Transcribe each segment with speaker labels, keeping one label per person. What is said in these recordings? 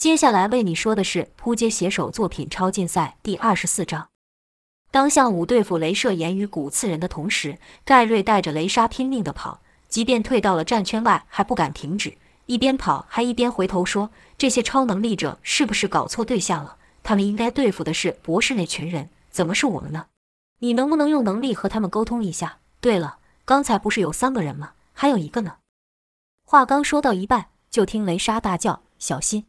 Speaker 1: 接下来为你说的是扑街写手作品超竞赛第二十四章。当项武对付镭射眼与骨刺人的同时，盖瑞带着雷莎拼命地跑，即便退到了战圈外，还不敢停止，一边跑还一边回头说：“这些超能力者是不是搞错对象了？他们应该对付的是博士那群人，怎么是我们呢？你能不能用能力和他们沟通一下？对了，刚才不是有三个人吗？还有一个呢。”话刚说到一半，就听雷莎大叫：“小心！”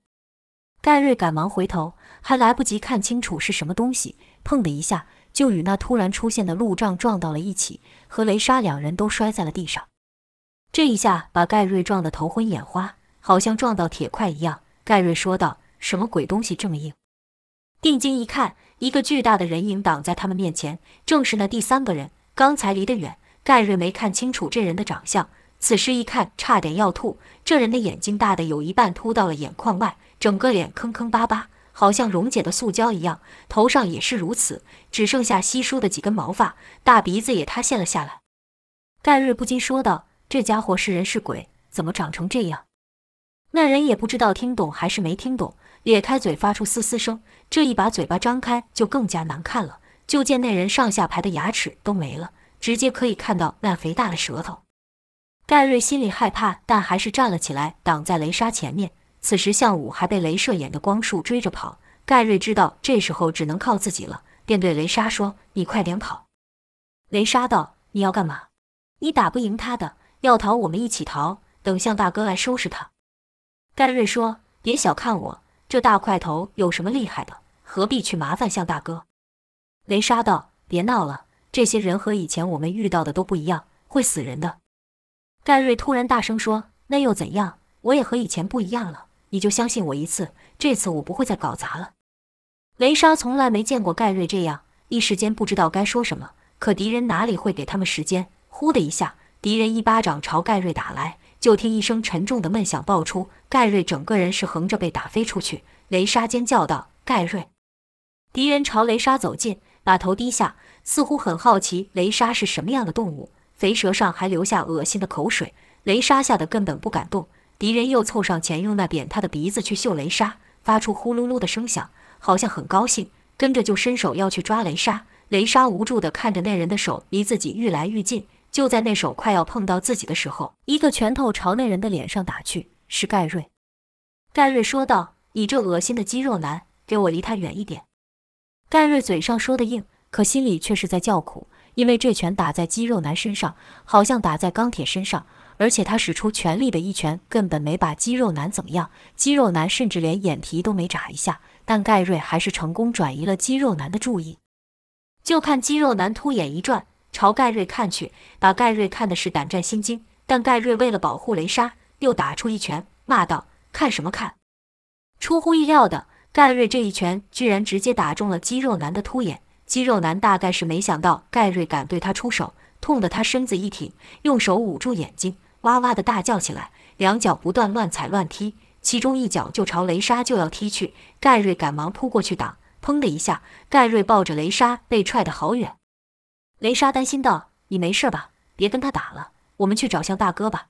Speaker 1: 盖瑞赶忙回头，还来不及看清楚是什么东西，砰的一下。就与那突然出现的路障撞到了一起，和雷莎两人都摔在了地上。这一下把盖瑞撞得头昏眼花，好像撞到铁块一样。盖瑞说道：“什么鬼东西这么硬？”定睛一看，一个巨大的人影挡在他们面前，正是那第三个人。刚才离得远，盖瑞没看清楚这人的长相，此时一看，差点要吐。这人的眼睛大的有一半凸到了眼眶外，整个脸坑坑巴巴。好像溶解的塑胶一样，头上也是如此，只剩下稀疏的几根毛发，大鼻子也塌陷了下来。盖瑞不禁说道：“这家伙是人是鬼？怎么长成这样？”那人也不知道听懂还是没听懂，咧开嘴发出嘶嘶声。这一把嘴巴张开就更加难看了，就见那人上下排的牙齿都没了，直接可以看到那肥大的舌头。盖瑞心里害怕，但还是站了起来，挡在雷莎前面。此时，向武还被镭射眼的光束追着跑。盖瑞知道这时候只能靠自己了，便对雷莎说：“你快点跑。”雷莎道：“你要干嘛？你打不赢他的，要逃我们一起逃，等向大哥来收拾他。”盖瑞说：“别小看我，这大块头有什么厉害的？何必去麻烦向大哥？”雷莎道：“别闹了，这些人和以前我们遇到的都不一样，会死人的。”盖瑞突然大声说：“那又怎样？我也和以前不一样了。”你就相信我一次，这次我不会再搞砸了。雷莎从来没见过盖瑞这样，一时间不知道该说什么。可敌人哪里会给他们时间？呼的一下，敌人一巴掌朝盖瑞打来，就听一声沉重的闷响爆出，盖瑞整个人是横着被打飞出去。雷莎尖叫道：“盖瑞！”敌人朝雷莎走近，把头低下，似乎很好奇雷莎是什么样的动物，肥舌上还留下恶心的口水。雷莎吓得根本不敢动。敌人又凑上前，用那扁塌的鼻子去嗅雷莎，发出呼噜噜的声响，好像很高兴。跟着就伸手要去抓雷莎。雷莎无助地看着那人的手离自己愈来愈近。就在那手快要碰到自己的时候，一个拳头朝那人的脸上打去。是盖瑞。盖瑞说道：“你这恶心的肌肉男，给我离他远一点。”盖瑞嘴上说的硬，可心里却是在叫苦，因为这拳打在肌肉男身上，好像打在钢铁身上。而且他使出全力的一拳，根本没把肌肉男怎么样。肌肉男甚至连眼皮都没眨一下，但盖瑞还是成功转移了肌肉男的注意。就看肌肉男突眼一转，朝盖瑞看去，把盖瑞看的是胆战心惊。但盖瑞为了保护雷莎，又打出一拳，骂道：“看什么看！”出乎意料的，盖瑞这一拳居然直接打中了肌肉男的突眼。肌肉男大概是没想到盖瑞敢对他出手，痛得他身子一挺，用手捂住眼睛。哇哇的大叫起来，两脚不断乱踩乱踢，其中一脚就朝雷莎就要踢去。盖瑞赶忙扑过去挡，砰的一下，盖瑞抱着雷莎被踹得好远。雷莎担心道：“你没事吧？别跟他打了，我们去找向大哥吧。”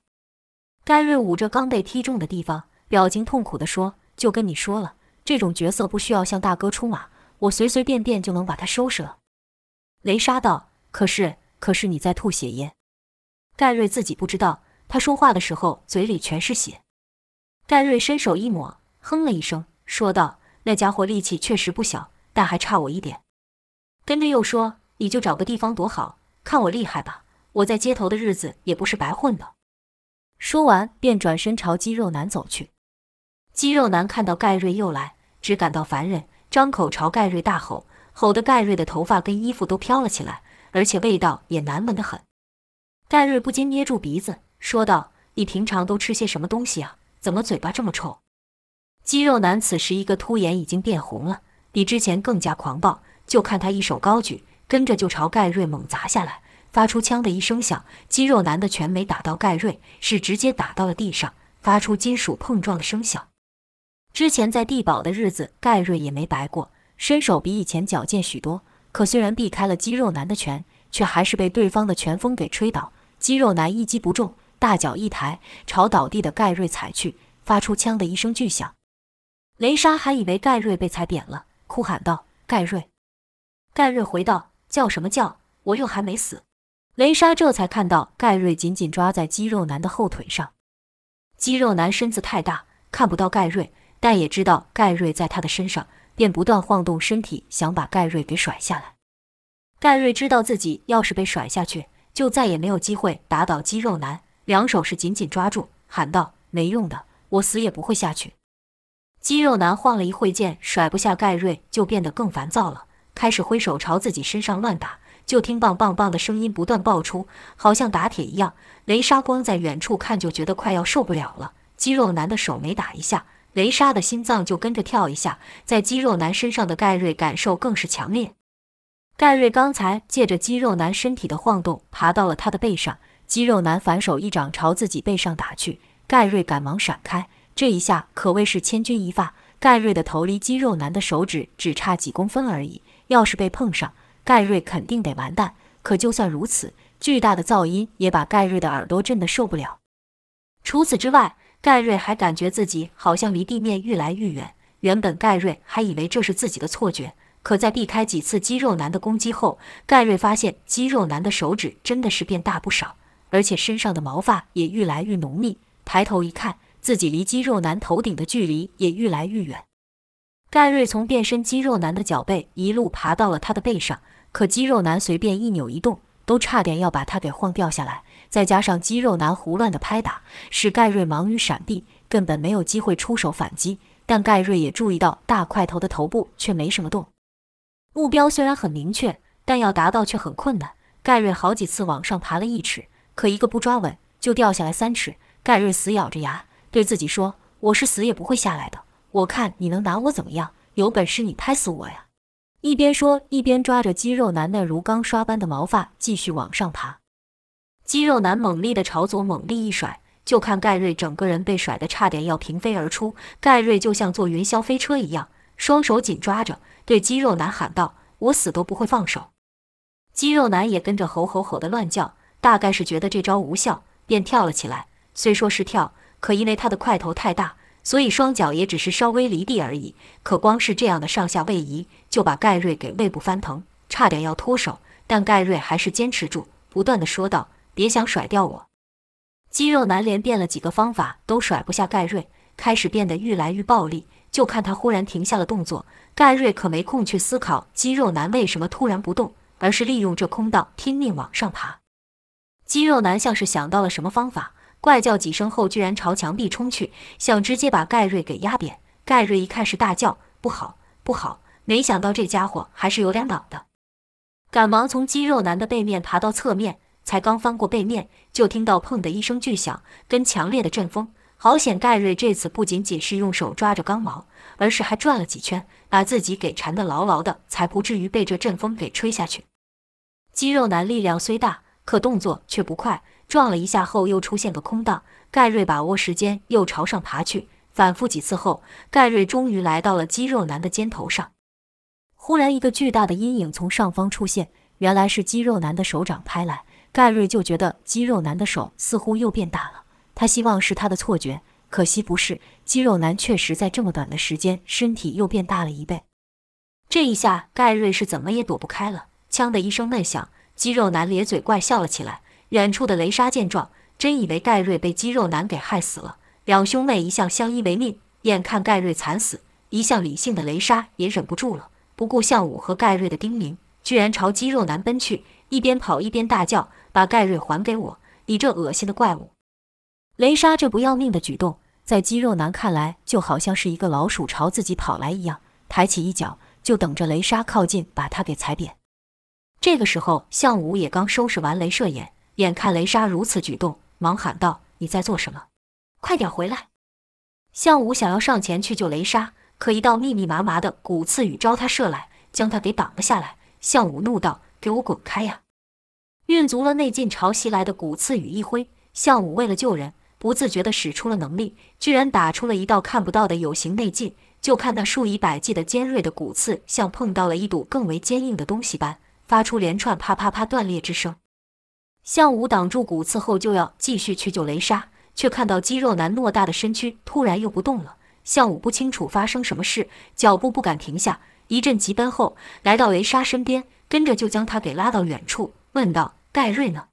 Speaker 1: 盖瑞捂着刚被踢中的地方，表情痛苦地说：“就跟你说了，这种角色不需要向大哥出马，我随随便便就能把他收拾了。”雷莎道：“可是，可是你在吐血耶。”盖瑞自己不知道。他说话的时候，嘴里全是血。盖瑞伸手一抹，哼了一声，说道：“那家伙力气确实不小，但还差我一点。”跟着又说：“你就找个地方躲好，看我厉害吧！我在街头的日子也不是白混的。”说完，便转身朝肌肉男走去。肌肉男看到盖瑞又来，只感到烦人，张口朝盖瑞大吼，吼得盖瑞的头发跟衣服都飘了起来，而且味道也难闻得很。盖瑞不禁捏住鼻子。说道：“你平常都吃些什么东西啊？怎么嘴巴这么臭？”肌肉男此时一个突眼已经变红了，比之前更加狂暴。就看他一手高举，跟着就朝盖瑞猛砸下来，发出“枪”的一声响。肌肉男的拳没打到盖瑞，是直接打到了地上，发出金属碰撞的声响。之前在地堡的日子，盖瑞也没白过，身手比以前矫健许多。可虽然避开了肌肉男的拳，却还是被对方的拳风给吹倒。肌肉男一击不中。大脚一抬，朝倒地的盖瑞踩去，发出“枪”的一声巨响。雷莎还以为盖瑞被踩扁了，哭喊道：“盖瑞！”盖瑞回道：“叫什么叫？我又还没死。”雷莎这才看到盖瑞紧紧抓在肌肉男的后腿上。肌肉男身子太大，看不到盖瑞，但也知道盖瑞在他的身上，便不断晃动身体，想把盖瑞给甩下来。盖瑞知道自己要是被甩下去，就再也没有机会打倒肌肉男，两手是紧紧抓住，喊道：“没用的，我死也不会下去。”肌肉男晃了一会剑，甩不下盖瑞，就变得更烦躁了，开始挥手朝自己身上乱打。就听棒棒棒的声音不断爆出，好像打铁一样。雷莎光在远处看就觉得快要受不了了。肌肉男的手每打一下，雷莎的心脏就跟着跳一下。在肌肉男身上的盖瑞感受更是强烈。盖瑞刚才借着肌肉男身体的晃动，爬到了他的背上。肌肉男反手一掌朝自己背上打去，盖瑞赶忙闪开。这一下可谓是千钧一发，盖瑞的头离肌肉男的手指只差几公分而已，要是被碰上。盖瑞肯定得完蛋，可就算如此，巨大的噪音也把盖瑞的耳朵震得受不了。除此之外，盖瑞还感觉自己好像离地面愈来愈远。原本盖瑞还以为这是自己的错觉，可在避开几次肌肉男的攻击后，盖瑞发现肌肉男的手指真的是变大不少，而且身上的毛发也愈来愈浓密。抬头一看，自己离肌肉男头顶的距离也愈来愈远。盖瑞从变身肌肉男的脚背一路爬到了他的背上。可肌肉男随便一扭一动，都差点要把他给晃掉下来。再加上肌肉男胡乱的拍打，使盖瑞忙于闪避，根本没有机会出手反击。但盖瑞也注意到大块头的头部却没什么动。目标虽然很明确，但要达到却很困难。盖瑞好几次往上爬了一尺，可一个不抓稳就掉下来三尺。盖瑞死咬着牙对自己说：“我是死也不会下来的。我看你能拿我怎么样？有本事你拍死我呀！”一边说，一边抓着肌肉男那如钢刷般的毛发，继续往上爬。肌肉男猛力的朝左猛力一甩，就看盖瑞整个人被甩得差点要平飞而出。盖瑞就像坐云霄飞车一样，双手紧抓着，对肌肉男喊道：“我死都不会放手。”肌肉男也跟着吼吼吼的乱叫，大概是觉得这招无效，便跳了起来。虽说是跳，可因为他的块头太大。所以双脚也只是稍微离地而已，可光是这样的上下位移，就把盖瑞给胃部翻腾，差点要脱手。但盖瑞还是坚持住，不断的说道：“别想甩掉我！”肌肉男连变了几个方法都甩不下盖瑞，开始变得愈来愈暴力。就看他忽然停下了动作，盖瑞可没空去思考肌肉男为什么突然不动，而是利用这空档拼命往上爬。肌肉男像是想到了什么方法。怪叫几声后，居然朝墙壁冲去，想直接把盖瑞给压扁。盖瑞一看是大叫：“不好，不好！”没想到这家伙还是有点脑的，赶忙从肌肉男的背面爬到侧面，才刚翻过背面，就听到砰的一声巨响，跟强烈的阵风。好险，盖瑞这次不仅仅是用手抓着钢毛，而是还转了几圈，把自己给缠得牢牢的，才不至于被这阵风给吹下去。肌肉男力量虽大，可动作却不快。撞了一下后，又出现个空档。盖瑞把握时间，又朝上爬去。反复几次后，盖瑞终于来到了肌肉男的肩头上。忽然，一个巨大的阴影从上方出现，原来是肌肉男的手掌拍来。盖瑞就觉得肌肉男的手似乎又变大了。他希望是他的错觉，可惜不是。肌肉男确实在这么短的时间，身体又变大了一倍。这一下，盖瑞是怎么也躲不开了。枪的一声闷响，肌肉男咧嘴怪笑了起来。远处的雷莎见状，真以为盖瑞被肌肉男给害死了。两兄妹一向相依为命，眼看盖瑞惨死，一向理性的雷莎也忍不住了，不顾向武和盖瑞的叮咛，居然朝肌肉男奔去，一边跑一边大叫：“把盖瑞还给我！你这恶心的怪物！”雷莎这不要命的举动，在肌肉男看来，就好像是一个老鼠朝自己跑来一样，抬起一脚就等着雷莎靠近，把他给踩扁。这个时候，向武也刚收拾完镭射眼。眼看雷莎如此举动，忙喊道：“你在做什么？快点回来！”项武想要上前去救雷莎，可一道密密麻麻的骨刺雨朝他射来，将他给挡了下来。项武怒道：“给我滚开呀！”运足了内劲朝袭来的骨刺雨一挥，项武为了救人，不自觉地使出了能力，居然打出了一道看不到的有形内劲。就看那数以百计的尖锐的骨刺，像碰到了一堵更为坚硬的东西般，发出连串啪啪啪断裂之声。向武挡住骨刺后，就要继续去救雷莎，却看到肌肉男偌大的身躯突然又不动了，项武不清楚发生什么事，脚步不敢停下，一阵急奔后来到雷莎身边，跟着就将他给拉到远处，问道：“盖瑞呢？”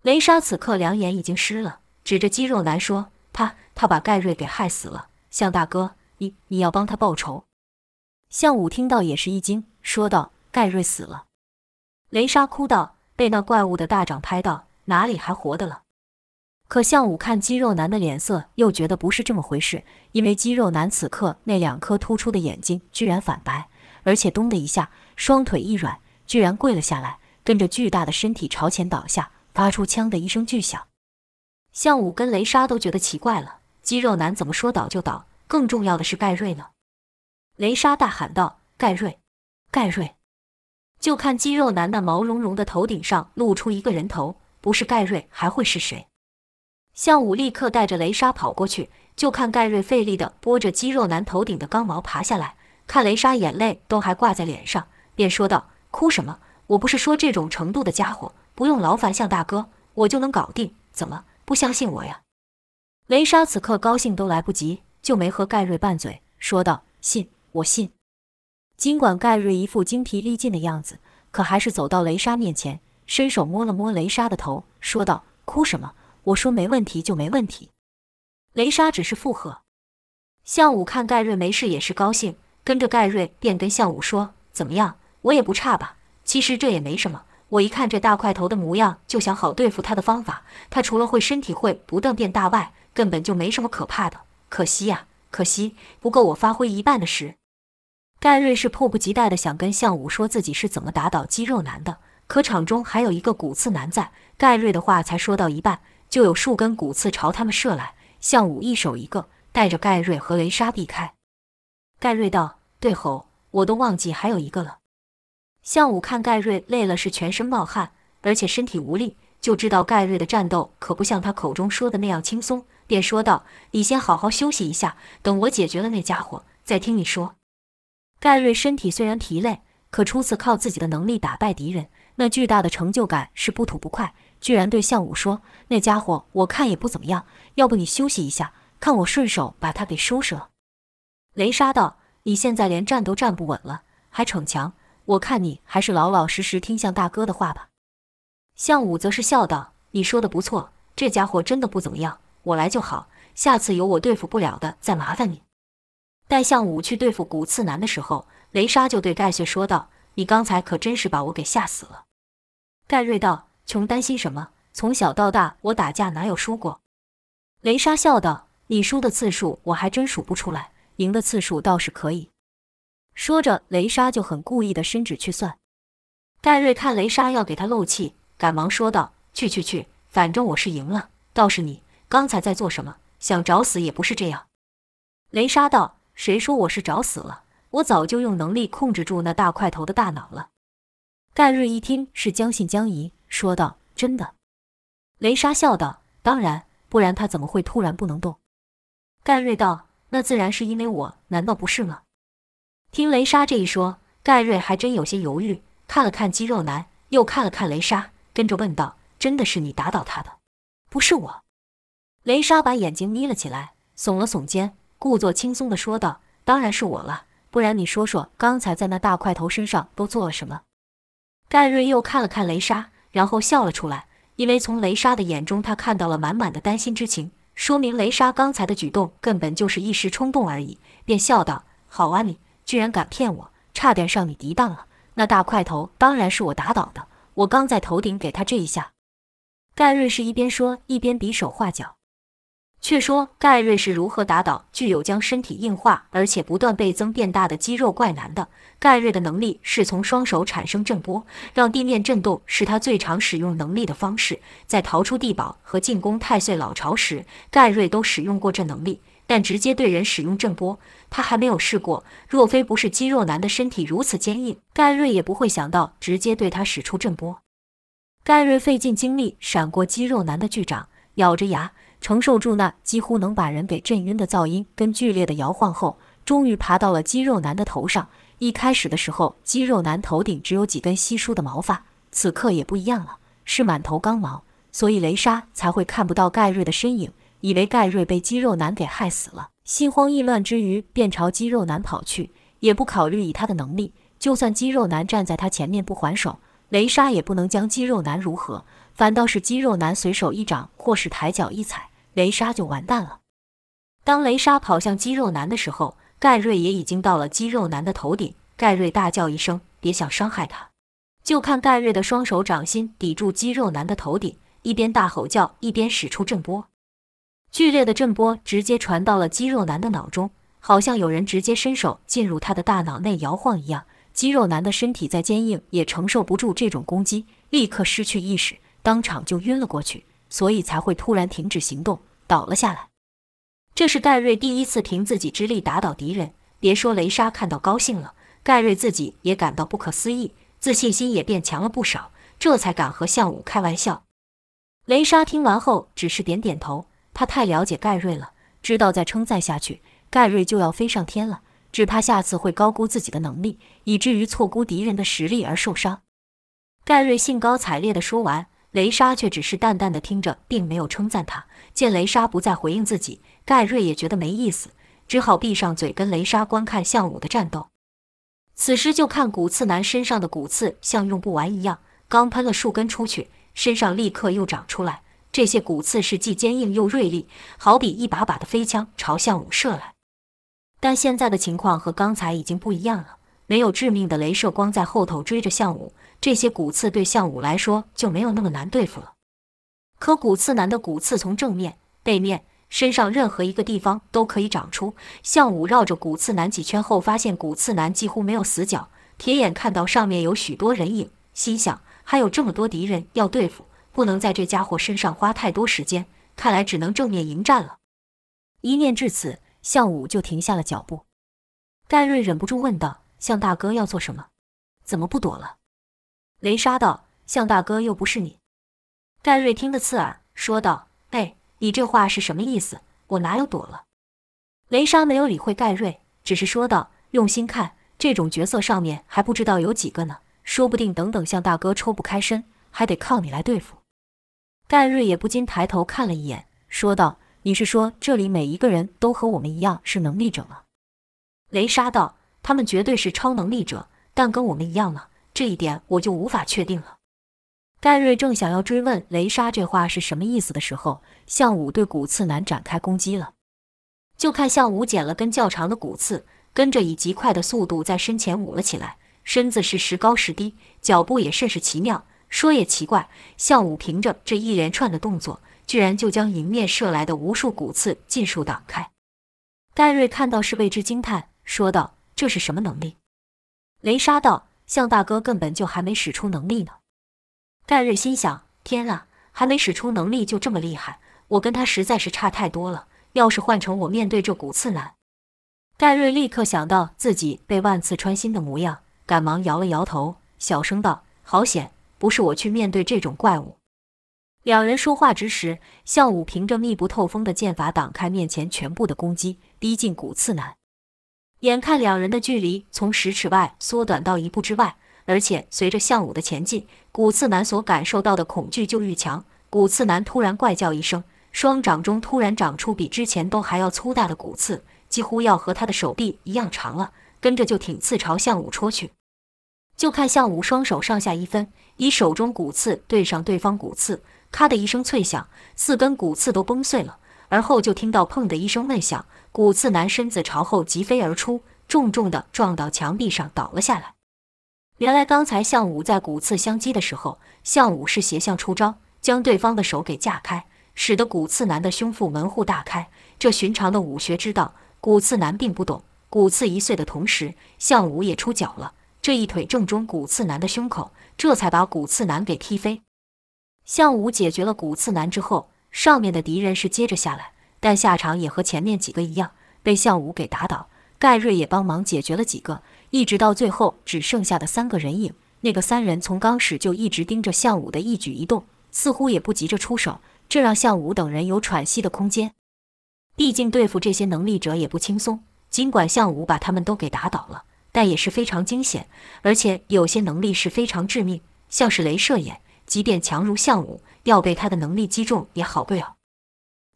Speaker 1: 雷莎此刻两眼已经湿了，指着肌肉男说：“他他把盖瑞给害死了，向大哥，你你要帮他报仇。”项武听到也是一惊，说道：“盖瑞死了。”雷莎哭道：“被那怪物的大掌拍到，哪里还活的了？”可项武看肌肉男的脸色，又觉得不是这么回事，因为肌肉男此刻那两颗突出的眼睛居然反白，而且咚的一下，双腿一软，居然跪了下来，跟着巨大的身体朝前倒下，发出“枪”的一声巨响。项武跟雷莎都觉得奇怪了，肌肉男怎么说倒就倒？更重要的是盖瑞呢？雷莎大喊道：“盖瑞，盖瑞！”就看肌肉男那毛茸茸的头顶上露出一个人头，不是盖瑞还会是谁？向武立刻带着雷莎跑过去，就看盖瑞费力地拨着肌肉男头顶的钢毛爬下来，看雷莎眼泪都还挂在脸上，便说道：“哭什么？我不是说这种程度的家伙不用劳烦向大哥，我就能搞定？怎么不相信我呀？”雷莎此刻高兴都来不及，就没和盖瑞拌嘴，说道：“信。”我信。尽管盖瑞一副精疲力尽的样子，可还是走到雷莎面前，伸手摸了摸雷莎的头，说道：“哭什么？我说没问题就没问题。”雷莎只是附和。向武看盖瑞没事，也是高兴，跟着盖瑞便跟向武说：“怎么样？我也不差吧？其实这也没什么。我一看这大块头的模样，就想好对付他的方法。他除了会身体会不断变大外，根本就没什么可怕的。可惜呀，可惜不够我发挥一半的时。”盖瑞是迫不及待的想跟项武说自己是怎么打倒肌肉男的，可场中还有一个骨刺男在。盖瑞的话才说到一半，就有数根骨刺朝他们射来。项武一手一个，带着盖瑞和雷莎避开。盖瑞道：“对吼，我都忘记还有一个了。”项武看盖瑞累了，是全身冒汗，而且身体无力，就知道盖瑞的战斗可不像他口中说的那样轻松，便说道：“你先好好休息一下，等我解决了那家伙，再听你说。”盖瑞身体虽然疲累，可初次靠自己的能力打败敌人，那巨大的成就感是不吐不快。居然对项武说：“那家伙我看也不怎么样，要不你休息一下，看我顺手把他给收拾了。”雷莎道：“你现在连站都站不稳了，还逞强？我看你还是老老实实听向大哥的话吧。”项武则是笑道：“你说的不错，这家伙真的不怎么样，我来就好。下次有我对付不了的，再麻烦你。”待项武去对付骨刺男的时候，雷莎就对盖瑞说道：“你刚才可真是把我给吓死了。”盖瑞道：“穷担心什么？从小到大，我打架哪有输过？”雷莎笑道：“你输的次数我还真数不出来，赢的次数倒是可以。”说着，雷莎就很故意的伸指去算。盖瑞看雷莎要给他漏气，赶忙说道：“去去去，反正我是赢了，倒是你刚才在做什么？想找死也不是这样。”雷莎道。谁说我是找死了？我早就用能力控制住那大块头的大脑了。盖瑞一听是将信将疑，说道：“真的？”雷莎笑道：“当然，不然他怎么会突然不能动？”盖瑞道：“那自然是因为我，难道不是吗？”听雷莎这一说，盖瑞还真有些犹豫，看了看肌肉男，又看了看雷莎，跟着问道：“真的是你打倒他的？不是我？”雷莎把眼睛眯了起来，耸了耸肩。故作轻松地说道：“当然是我了，不然你说说，刚才在那大块头身上都做了什么？”盖瑞又看了看雷莎，然后笑了出来，因为从雷莎的眼中，他看到了满满的担心之情，说明雷莎刚才的举动根本就是一时冲动而已，便笑道：“好啊，你居然敢骗我，差点上你敌当了。那大块头当然是我打倒的，我刚在头顶给他这一下。”盖瑞是一边说一边比手画脚。却说盖瑞是如何打倒具有将身体硬化而且不断倍增变大的肌肉怪男的？盖瑞的能力是从双手产生震波，让地面震动，是他最常使用能力的方式。在逃出地堡和进攻太岁老巢时，盖瑞都使用过这能力，但直接对人使用震波，他还没有试过。若非不是肌肉男的身体如此坚硬，盖瑞也不会想到直接对他使出震波。盖瑞费尽精力闪过肌肉男的巨掌，咬着牙。承受住那几乎能把人给震晕的噪音跟剧烈的摇晃后，终于爬到了肌肉男的头上。一开始的时候，肌肉男头顶只有几根稀疏的毛发，此刻也不一样了，是满头钢毛，所以雷莎才会看不到盖瑞的身影，以为盖瑞被肌肉男给害死了。心慌意乱之余，便朝肌肉男跑去，也不考虑以他的能力，就算肌肉男站在他前面不还手，雷莎也不能将肌肉男如何。反倒是肌肉男随手一掌，或是抬脚一踩，雷莎就完蛋了。当雷莎跑向肌肉男的时候，盖瑞也已经到了肌肉男的头顶。盖瑞大叫一声：“别想伤害他！”就看盖瑞的双手掌心抵住肌肉男的头顶，一边大吼叫，一边使出震波。剧烈的震波直接传到了肌肉男的脑中，好像有人直接伸手进入他的大脑内摇晃一样。肌肉男的身体再坚硬，也承受不住这种攻击，立刻失去意识，当场就晕了过去，所以才会突然停止行动，倒了下来。这是盖瑞第一次凭自己之力打倒敌人，别说雷莎看到高兴了，盖瑞自己也感到不可思议，自信心也变强了不少，这才敢和项武开玩笑。雷莎听完后只是点点头，他太了解盖瑞了，知道再称赞下去，盖瑞就要飞上天了，只怕下次会高估自己的能力，以至于错估敌人的实力而受伤。盖瑞兴高采烈地说完，雷莎却只是淡淡的听着，并没有称赞他。见雷莎不再回应自己。盖瑞也觉得没意思，只好闭上嘴跟雷莎观看项武的战斗。此时就看骨刺男身上的骨刺像用不完一样，刚喷了数根出去，身上立刻又长出来。这些骨刺是既坚硬又锐利，好比一把把的飞枪朝项武射来。但现在的情况和刚才已经不一样了，没有致命的镭射光在后头追着项武，这些骨刺对项武来说就没有那么难对付了。可骨刺男的骨刺从正面、背面。身上任何一个地方都可以长出。项武绕着骨刺男几圈后，发现骨刺男几乎没有死角，铁眼看到上面有许多人影，心想还有这么多敌人要对付，不能在这家伙身上花太多时间，看来只能正面迎战了。一念至此，项武就停下了脚步。盖瑞忍不住问道：“项大哥要做什么？怎么不躲了？”雷莎道：“向大哥又不是你。”盖瑞听得刺耳，说道：“哎。”你这话是什么意思？我哪有躲了？雷莎没有理会盖瑞，只是说道：“用心看，这种角色上面还不知道有几个呢，说不定等等向大哥抽不开身，还得靠你来对付。”盖瑞也不禁抬头看了一眼，说道：“你是说这里每一个人都和我们一样是能力者吗？”雷莎道：“他们绝对是超能力者，但跟我们一样吗？这一点我就无法确定了。”盖瑞正想要追问雷莎这话是什么意思的时候，项武对骨刺男展开攻击了。就看项武捡了根较长的骨刺，跟着以极快的速度在身前舞了起来，身子是时高时低，脚步也甚是奇妙。说也奇怪，项武凭着这一连串的动作，居然就将迎面射来的无数骨刺尽数挡开。盖瑞看到是为之惊叹，说道：“这是什么能力？”雷莎道：“向大哥根本就还没使出能力呢。”盖瑞心想：“天啊，还没使出能力就这么厉害，我跟他实在是差太多了。要是换成我面对这骨刺男……”盖瑞立刻想到自己被万刺穿心的模样，赶忙摇了摇头，小声道：“好险，不是我去面对这种怪物。”两人说话之时，项武凭着密不透风的剑法挡开面前全部的攻击，逼近骨刺男。眼看两人的距离从十尺外缩短到一步之外。而且随着项武的前进，古刺男所感受到的恐惧就愈强。古刺男突然怪叫一声，双掌中突然长出比之前都还要粗大的骨刺，几乎要和他的手臂一样长了。跟着就挺刺朝项武戳去。就看向武双手上下一分，以手中骨刺对上对方骨刺，咔的一声脆响，四根骨刺都崩碎了。而后就听到砰的一声闷响，骨刺男身子朝后疾飞而出，重重的撞到墙壁上倒了下来。原来刚才项武在骨刺相击的时候，项武是斜向出招，将对方的手给架开，使得骨刺男的胸腹门户大开。这寻常的武学之道，骨刺男并不懂。骨刺一碎的同时，项武也出脚了，这一腿正中骨刺男的胸口，这才把骨刺男给踢飞。项武解决了骨刺男之后，上面的敌人是接着下来，但下场也和前面几个一样，被项武给打倒。盖瑞也帮忙解决了几个。一直到最后只剩下的三个人影，那个三人从刚始就一直盯着项武的一举一动，似乎也不急着出手，这让项武等人有喘息的空间。毕竟对付这些能力者也不轻松，尽管项武把他们都给打倒了，但也是非常惊险，而且有些能力是非常致命，像是镭射眼，即便强如项武，要被他的能力击中也好不了。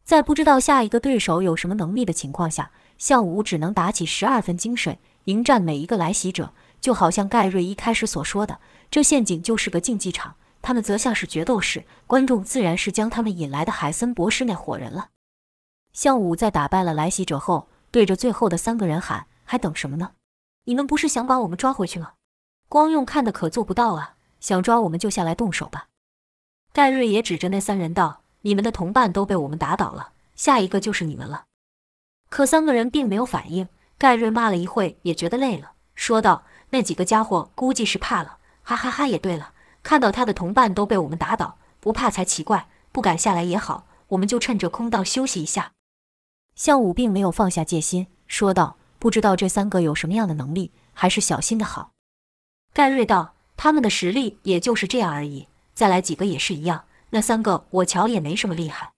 Speaker 1: 在不知道下一个对手有什么能力的情况下。项武只能打起十二分精神迎战每一个来袭者，就好像盖瑞一开始所说的，这陷阱就是个竞技场，他们则像是决斗士，观众自然是将他们引来的海森博士那伙人了。项武在打败了来袭者后，对着最后的三个人喊：“还等什么呢？你们不是想把我们抓回去吗？光用看的可做不到啊！想抓我们就下来动手吧。”盖瑞也指着那三人道：“你们的同伴都被我们打倒了，下一个就是你们了。”可三个人并没有反应。盖瑞骂了一会，也觉得累了，说道：“那几个家伙估计是怕了。”哈哈哈！也对了，看到他的同伴都被我们打倒，不怕才奇怪。不敢下来也好，我们就趁着空档休息一下。项武并没有放下戒心，说道：“不知道这三个有什么样的能力，还是小心的好。”盖瑞道：“他们的实力也就是这样而已。”再来几个也是一样，那三个我瞧也没什么厉害。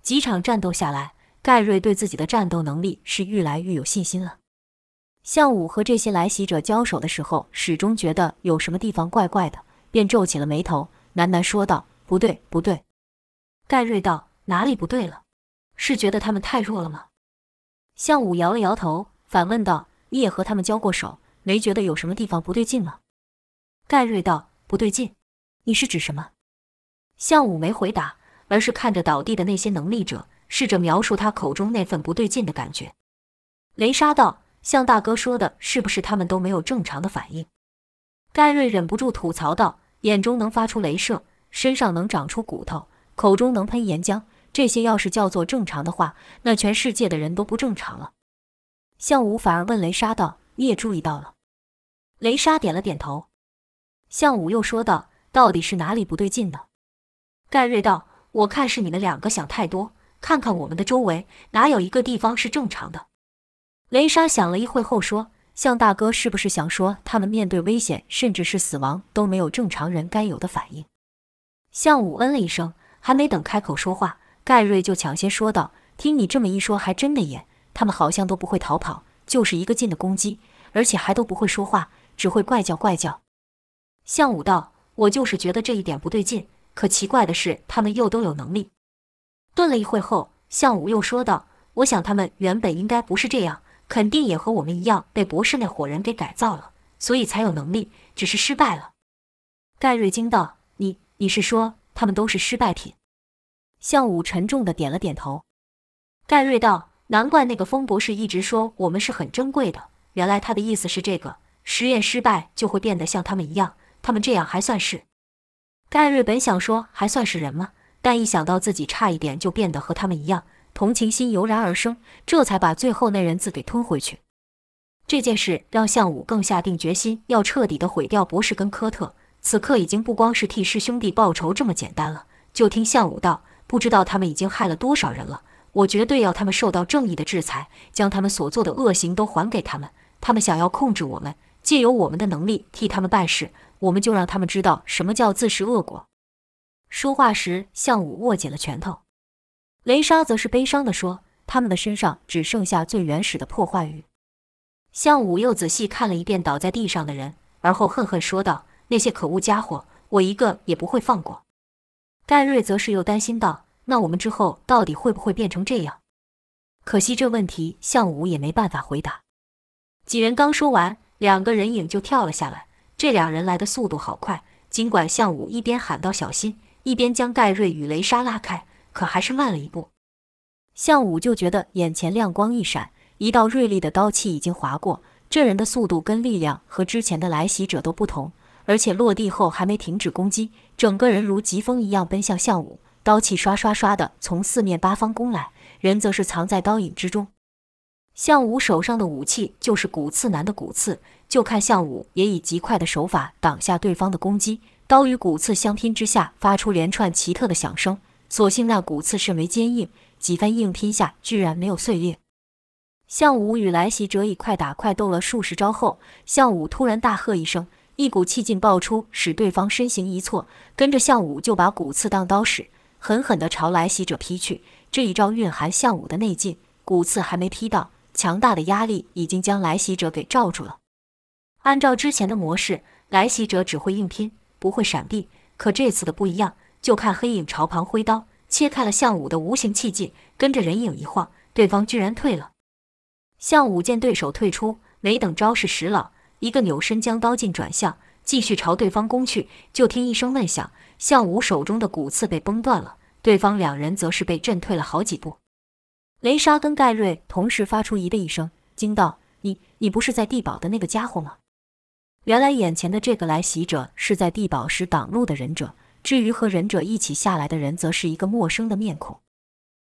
Speaker 1: 几场战斗下来，盖瑞对自己的战斗能力是愈来愈有信心了。向武和这些来袭者交手的时候，始终觉得有什么地方怪怪的，便皱起了眉头，喃喃说道：“不对，不对。”盖瑞道：“哪里不对了？是觉得他们太弱了吗？”向武摇了摇头，反问道：“你也和他们交过手，没觉得有什么地方不对劲吗？”盖瑞道：“不对劲。”你是指什么？向武没回答，而是看着倒地的那些能力者，试着描述他口中那份不对劲的感觉。雷莎道：“向大哥说的是不是他们都没有正常的反应？”盖瑞忍不住吐槽道：“眼中能发出镭射，身上能长出骨头，口中能喷岩浆，这些要是叫做正常的话，那全世界的人都不正常了。”向武反而问雷莎道：“你也注意到了？”雷莎点了点头。向武又说道。到底是哪里不对劲呢？盖瑞道：“我看是你们两个想太多。看看我们的周围，哪有一个地方是正常的？”雷莎想了一会后说：“向大哥是不是想说，他们面对危险，甚至是死亡，都没有正常人该有的反应？”向武嗯了一声，还没等开口说话，盖瑞就抢先说道：“听你这么一说，还真的耶！他们好像都不会逃跑，就是一个劲的攻击，而且还都不会说话，只会怪叫怪叫。”向武道。我就是觉得这一点不对劲，可奇怪的是，他们又都有能力。顿了一会后，向武又说道：“我想他们原本应该不是这样，肯定也和我们一样被博士那伙人给改造了，所以才有能力，只是失败了。”盖瑞惊道：“你你是说他们都是失败品？”向武沉重的点了点头。盖瑞道：“难怪那个风博士一直说我们是很珍贵的，原来他的意思是这个，实验失败就会变得像他们一样。”他们这样还算是？盖瑞本想说还算是人吗？但一想到自己差一点就变得和他们一样，同情心油然而生，这才把最后那人字给吞回去。这件事让向武更下定决心要彻底的毁掉博士跟科特。此刻已经不光是替师兄弟报仇这么简单了。就听向武道：“不知道他们已经害了多少人了，我绝对要他们受到正义的制裁，将他们所做的恶行都还给他们。他们想要控制我们，借由我们的能力替他们办事。”我们就让他们知道什么叫自食恶果。说话时，项武握紧了拳头。雷莎则是悲伤地说：“他们的身上只剩下最原始的破坏欲。”项武又仔细看了一遍倒在地上的人，而后恨恨说道：“那些可恶家伙，我一个也不会放过。”盖瑞则是又担心道：“那我们之后到底会不会变成这样？”可惜这问题，项武也没办法回答。几人刚说完，两个人影就跳了下来。这两人来的速度好快，尽管项武一边喊道“小心”，一边将盖瑞与雷莎拉开，可还是慢了一步。项武就觉得眼前亮光一闪，一道锐利的刀气已经划过。这人的速度跟力量和之前的来袭者都不同，而且落地后还没停止攻击，整个人如疾风一样奔向项武，刀气刷刷刷的从四面八方攻来，人则是藏在刀影之中。项武手上的武器就是骨刺男的骨刺，就看项武也以极快的手法挡下对方的攻击，刀与骨刺相拼之下，发出连串奇特的响声。所幸那骨刺甚为坚硬，几番硬拼下，居然没有碎裂。项武与来袭者以快打快斗了数十招后，项武突然大喝一声，一股气劲爆出，使对方身形一错，跟着项武就把骨刺当刀使，狠狠地朝来袭者劈去。这一招蕴含项武的内劲，骨刺还没劈到。强大的压力已经将来袭者给罩住了。按照之前的模式，来袭者只会硬拼，不会闪避。可这次的不一样，就看黑影朝旁挥刀，切开了项武的无形气劲，跟着人影一晃，对方居然退了。项武见对手退出，没等招式使老，一个扭身将刀劲转向，继续朝对方攻去。就听一声闷响，项武手中的骨刺被崩断了，对方两人则是被震退了好几步。雷莎跟盖瑞同时发出“咦”的一声，惊道：“你，你不是在地堡的那个家伙吗？”原来眼前的这个来袭者是在地堡时挡路的忍者，至于和忍者一起下来的人，则是一个陌生的面孔。